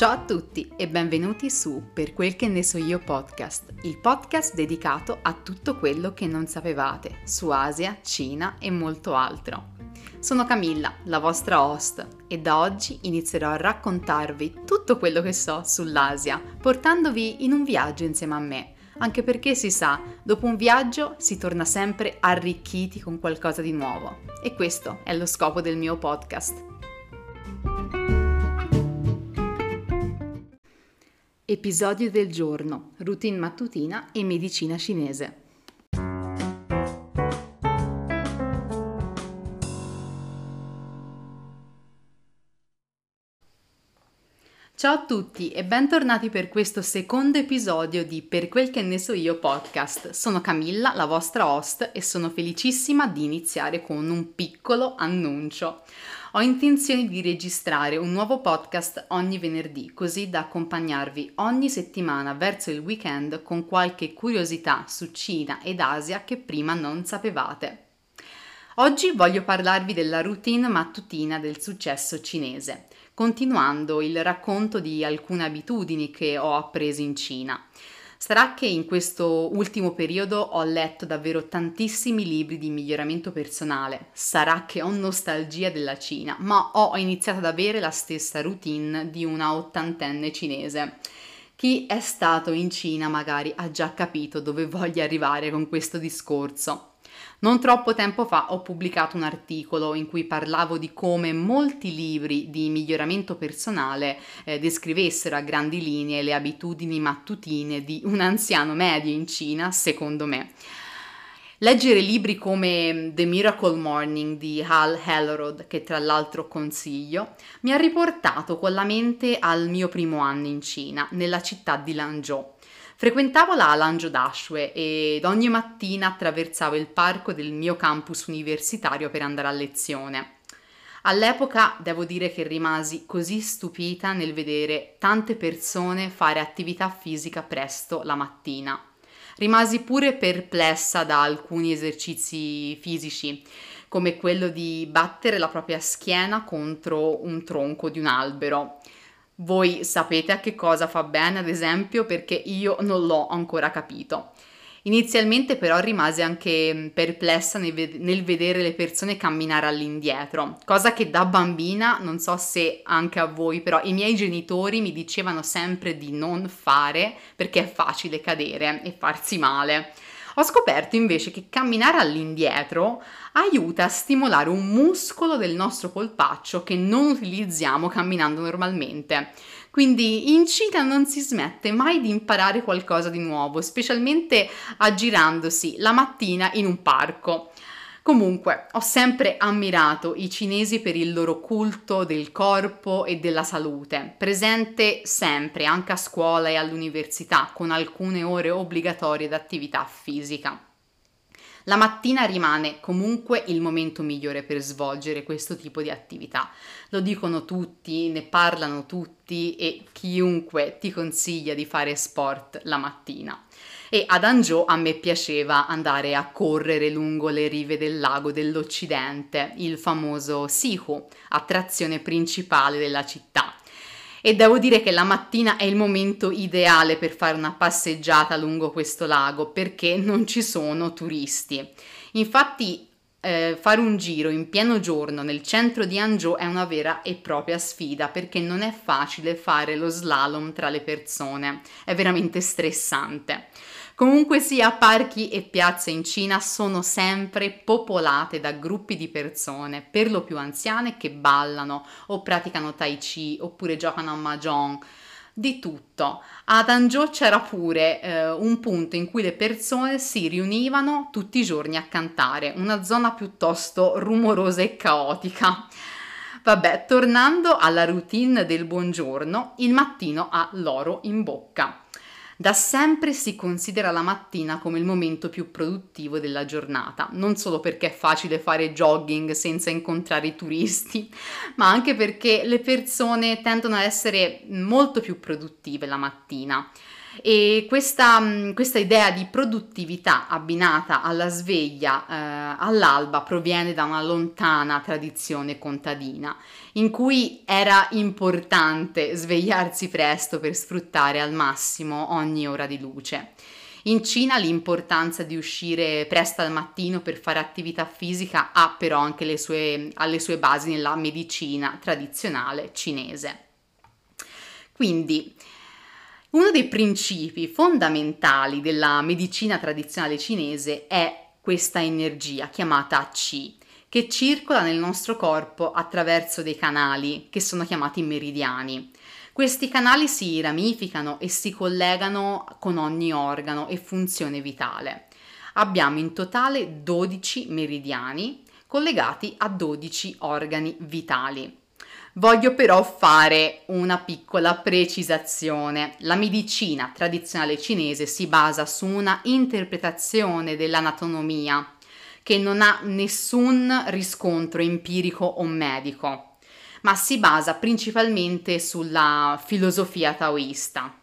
Ciao a tutti e benvenuti su Per quel che ne so io podcast, il podcast dedicato a tutto quello che non sapevate su Asia, Cina e molto altro. Sono Camilla, la vostra host, e da oggi inizierò a raccontarvi tutto quello che so sull'Asia, portandovi in un viaggio insieme a me, anche perché si sa, dopo un viaggio si torna sempre arricchiti con qualcosa di nuovo. E questo è lo scopo del mio podcast. Episodio del giorno, routine mattutina e medicina cinese. Ciao a tutti e bentornati per questo secondo episodio di Per quel che ne so io podcast. Sono Camilla, la vostra host e sono felicissima di iniziare con un piccolo annuncio. Ho intenzione di registrare un nuovo podcast ogni venerdì, così da accompagnarvi ogni settimana verso il weekend con qualche curiosità su Cina ed Asia che prima non sapevate. Oggi voglio parlarvi della routine mattutina del successo cinese continuando il racconto di alcune abitudini che ho appreso in Cina. Sarà che in questo ultimo periodo ho letto davvero tantissimi libri di miglioramento personale, sarà che ho nostalgia della Cina, ma ho iniziato ad avere la stessa routine di una ottantenne cinese. Chi è stato in Cina magari ha già capito dove voglio arrivare con questo discorso. Non troppo tempo fa ho pubblicato un articolo in cui parlavo di come molti libri di miglioramento personale eh, descrivessero a grandi linee le abitudini mattutine di un anziano medio in Cina, secondo me. Leggere libri come The Miracle Morning di Hal Elrod, che tra l'altro consiglio, mi ha riportato con la mente al mio primo anno in Cina, nella città di Lanzhou. Frequentavo la Lanjo Dashue ed ogni mattina attraversavo il parco del mio campus universitario per andare a lezione. All'epoca devo dire che rimasi così stupita nel vedere tante persone fare attività fisica presto la mattina. Rimasi pure perplessa da alcuni esercizi fisici, come quello di battere la propria schiena contro un tronco di un albero voi sapete a che cosa fa bene, ad esempio, perché io non l'ho ancora capito. Inizialmente però rimasi anche mm, perplessa nel, vedere le persone camminare all'indietro, cosa che da bambina, non so se anche a voi, però i miei genitori mi dicevano sempre di non fare perché è facile cadere e farsi male. Ho scoperto invece che camminare all'indietro aiuta a stimolare un muscolo del nostro polpaccio che non utilizziamo camminando normalmente. Quindi in Cina non si smette mai di imparare qualcosa di nuovo, specialmente aggirandosi la mattina in un parco. Comunque, ho sempre ammirato i cinesi per il loro culto del corpo e della salute, presente sempre, anche a scuola e all'università, con alcune ore obbligatorie d'attività fisica. La mattina rimane comunque il momento migliore per svolgere questo tipo di attività. Lo dicono tutti, ne parlano tutti e chiunque ti consiglia di fare sport la mattina e ad Angiò a me piaceva andare a correre lungo le rive del lago dell'Occidente, il famoso Sihu, attrazione principale della città. E devo dire che la mattina è il momento ideale per fare una passeggiata lungo questo lago perché non ci sono turisti. Infatti eh, fare un giro in pieno giorno nel centro di Hangzhou è una vera e propria sfida perché non è facile fare lo slalom tra le persone, è veramente stressante. Comunque sia, parchi e piazze in Cina sono sempre popolate da gruppi di persone, per lo più anziane, che ballano o praticano tai chi oppure giocano a mahjong di tutto. Ad Hangzhou c'era pure eh, un punto in cui le persone si riunivano tutti i giorni a cantare, una zona piuttosto rumorosa e caotica. Vabbè, tornando alla routine del buongiorno, il mattino ha l'oro in bocca. Da sempre si considera la mattina come il momento più produttivo della giornata, non solo perché è facile fare jogging senza incontrare i turisti, ma anche perché le persone tendono ad essere molto più produttive la mattina E questa, mm, questa, idea di produttività abbinata alla sveglia eh, all'alba proviene da una lontana tradizione contadina, in cui era importante svegliarsi presto per sfruttare al massimo ogni ora di luce. In Cina l'importanza di uscire presto al mattino per fare attività fisica ha però anche le sue, sue basi nella medicina tradizionale cinese. Quindi, uno dei principi fondamentali della medicina tradizionale cinese è questa energia chiamata Qi, che circola nel nostro corpo attraverso dei canali che sono chiamati meridiani. Questi canali si ramificano e si collegano con ogni organo e funzione vitale. Abbiamo in totale 12 meridiani collegati a 12 organi vitali. Voglio però fare una piccola precisazione. La medicina tradizionale cinese si basa su una interpretazione dell'anatomia che non ha nessun riscontro empirico o medico ma si basa principalmente sulla filosofia taoista.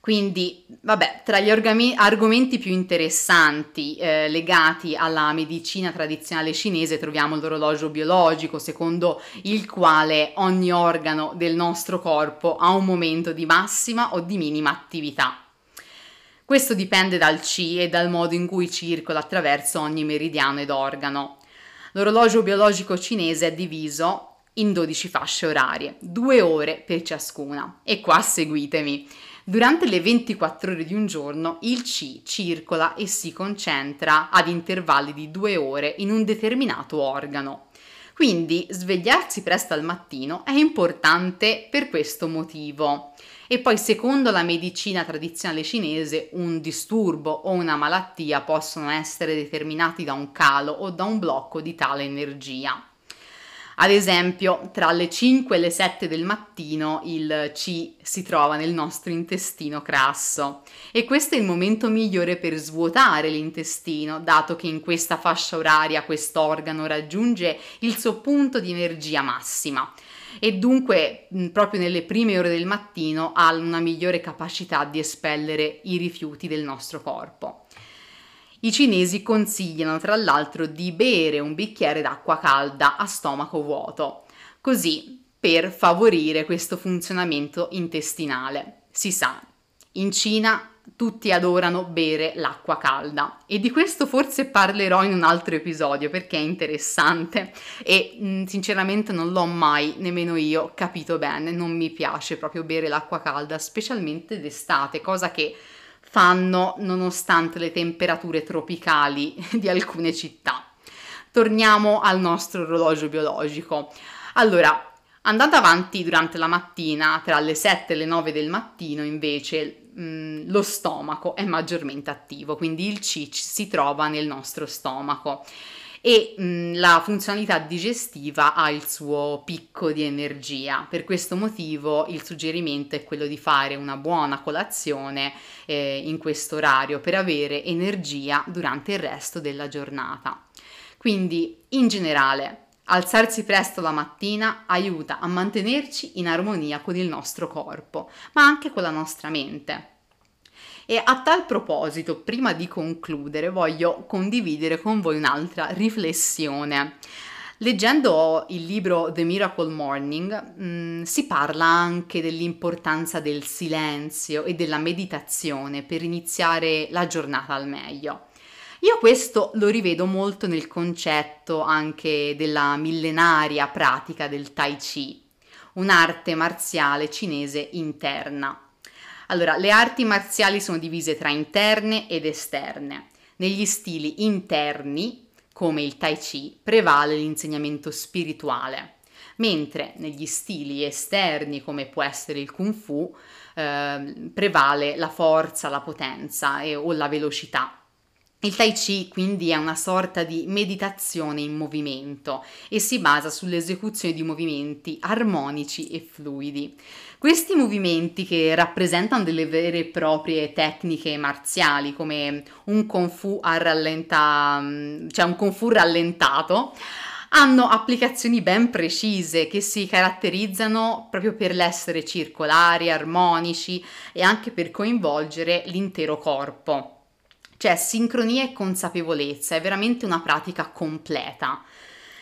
Quindi, vabbè, tra gli orgami- argomenti più interessanti eh, legati alla medicina tradizionale cinese troviamo l'orologio biologico, secondo il quale ogni organo del nostro corpo ha un momento di massima o di minima attività. Questo dipende dal Qi e dal modo in cui circola attraverso ogni meridiano ed organo. L'orologio biologico cinese è diviso in 12 fasce orarie, due ore per ciascuna. E qua seguitemi. Durante le 24 ore di un giorno il C circola e si concentra ad intervalli di due ore in un determinato organo. Quindi svegliarsi presto al mattino è importante per questo motivo. E poi secondo la medicina tradizionale cinese un disturbo o una malattia possono essere determinati da un calo o da un blocco di tale energia. Ad esempio, tra le 5 e le 7 del mattino il C si trova nel nostro intestino crasso e questo è il momento migliore per svuotare l'intestino, dato che in questa fascia oraria quest'organo raggiunge il suo punto di energia massima e dunque proprio nelle prime ore del mattino ha una migliore capacità di espellere i rifiuti del nostro corpo. I cinesi consigliano tra l'altro di bere un bicchiere d'acqua calda a stomaco vuoto, così per favorire questo funzionamento intestinale. Si sa, in Cina tutti adorano bere l'acqua calda e di questo forse parlerò in un altro episodio perché è interessante e mh, sinceramente non l'ho mai nemmeno io capito bene, non mi piace proprio bere l'acqua calda, specialmente d'estate, cosa che fanno nonostante le temperature tropicali di alcune città. Torniamo al nostro orologio biologico. Allora, Andando avanti durante la mattina, tra le 7 e le 9 del mattino, invece, mh, mm, lo stomaco è maggiormente attivo, quindi il CIC si trova nel nostro stomaco e mh, mm, la funzionalità digestiva ha il suo picco di energia. Per questo motivo il suggerimento è quello di fare una buona colazione eh, in questo orario per avere energia durante il resto della giornata. Quindi, in generale, alzarsi presto la mattina aiuta a mantenerci in armonia con il nostro corpo, ma anche con la nostra mente. E a tal proposito, prima di concludere, voglio condividere con voi un'altra riflessione. Leggendo il libro The Miracle Morning mh, mm, si parla anche dell'importanza del silenzio e della meditazione per iniziare la giornata al meglio. Io questo lo rivedo molto nel concetto anche della millenaria pratica del Tai Chi, un'arte marziale cinese interna. Allora, le arti marziali sono divise tra interne ed esterne. Negli stili interni, come il Tai Chi, prevale l'insegnamento spirituale, mentre negli stili esterni, come può essere il Kung Fu, eh, prevale la forza, la potenza e, o la velocità. Il Tai Chi quindi è una sorta di meditazione in movimento e si basa sull'esecuzione di movimenti armonici e fluidi. Questi movimenti che rappresentano delle vere e proprie tecniche marziali come un kung fu, rallenta, cioè un kung fu rallentato hanno applicazioni ben precise che si caratterizzano proprio per l'essere circolari, armonici e anche per coinvolgere l'intero corpo. Cioè sincronia e consapevolezza, è veramente una pratica completa.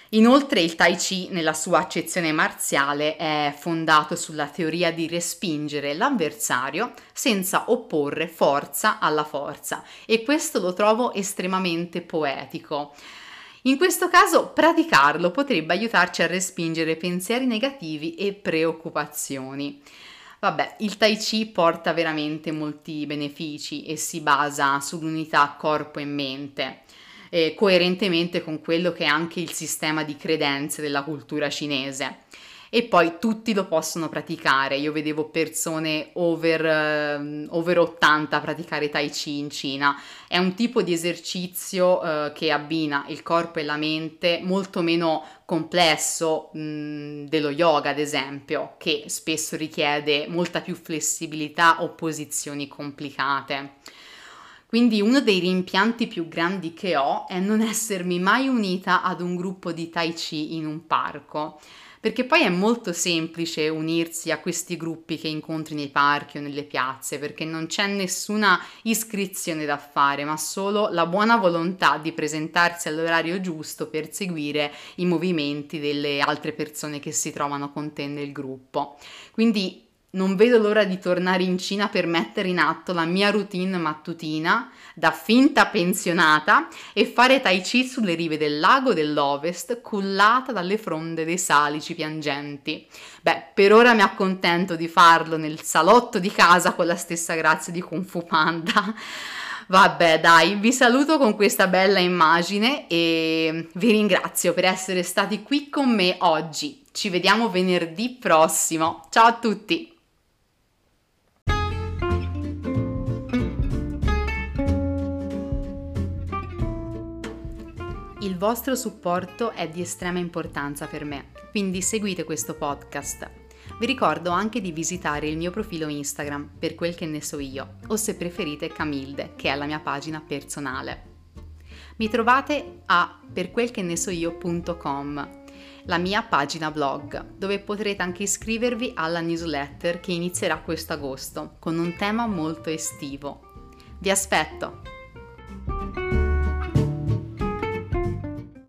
Inoltre il Tai Chi nella sua accezione marziale è fondato sulla teoria di respingere l'avversario senza opporre forza alla forza e questo lo trovo estremamente poetico. In questo caso praticarlo potrebbe aiutarci a respingere pensieri negativi e preoccupazioni. Vabbè, il Tai Chi porta veramente molti benefici e si basa sull'unità corpo e mente eh, coerentemente con quello che è anche il sistema di credenze della cultura cinese. E poi tutti lo possono praticare. Io vedevo persone over, uh, over 80 praticare Tai Chi in Cina. È un tipo di esercizio uh, che abbina il corpo e la mente molto meno complesso mh, dello yoga, ad esempio, che spesso richiede molta più flessibilità o posizioni complicate. Quindi uno dei rimpianti più grandi che ho è non essermi mai unita ad un gruppo di Tai Chi in un parco, perché poi è molto semplice unirsi a questi gruppi che incontri nei parchi o nelle piazze, perché non c'è nessuna iscrizione da fare, ma solo la buona volontà di presentarsi all'orario giusto per seguire i movimenti delle altre persone che si trovano con te nel gruppo. Quindi non vedo l'ora di tornare in Cina per mettere in atto la mia routine mattutina da finta pensionata e fare tai chi sulle rive del lago dell'Ovest cullata dalle fronde dei salici piangenti. Beh, per ora mi accontento di farlo nel salotto di casa con la stessa grazia di Kung Fu Panda. Vabbè, dai, vi saluto con questa bella immagine e vi ringrazio per essere stati qui con me oggi. Ci vediamo venerdì prossimo. Ciao a tutti! Il vostro supporto è di estrema importanza per me, quindi seguite questo podcast. Vi ricordo anche di visitare il mio profilo Instagram, per quel che ne so io, o se preferite Camilde, che è la mia pagina personale. Mi trovate a perquelchenesoio.com, la mia pagina blog, dove potrete anche iscrivervi alla newsletter che inizierà questo agosto, con un tema molto estivo. Vi aspetto!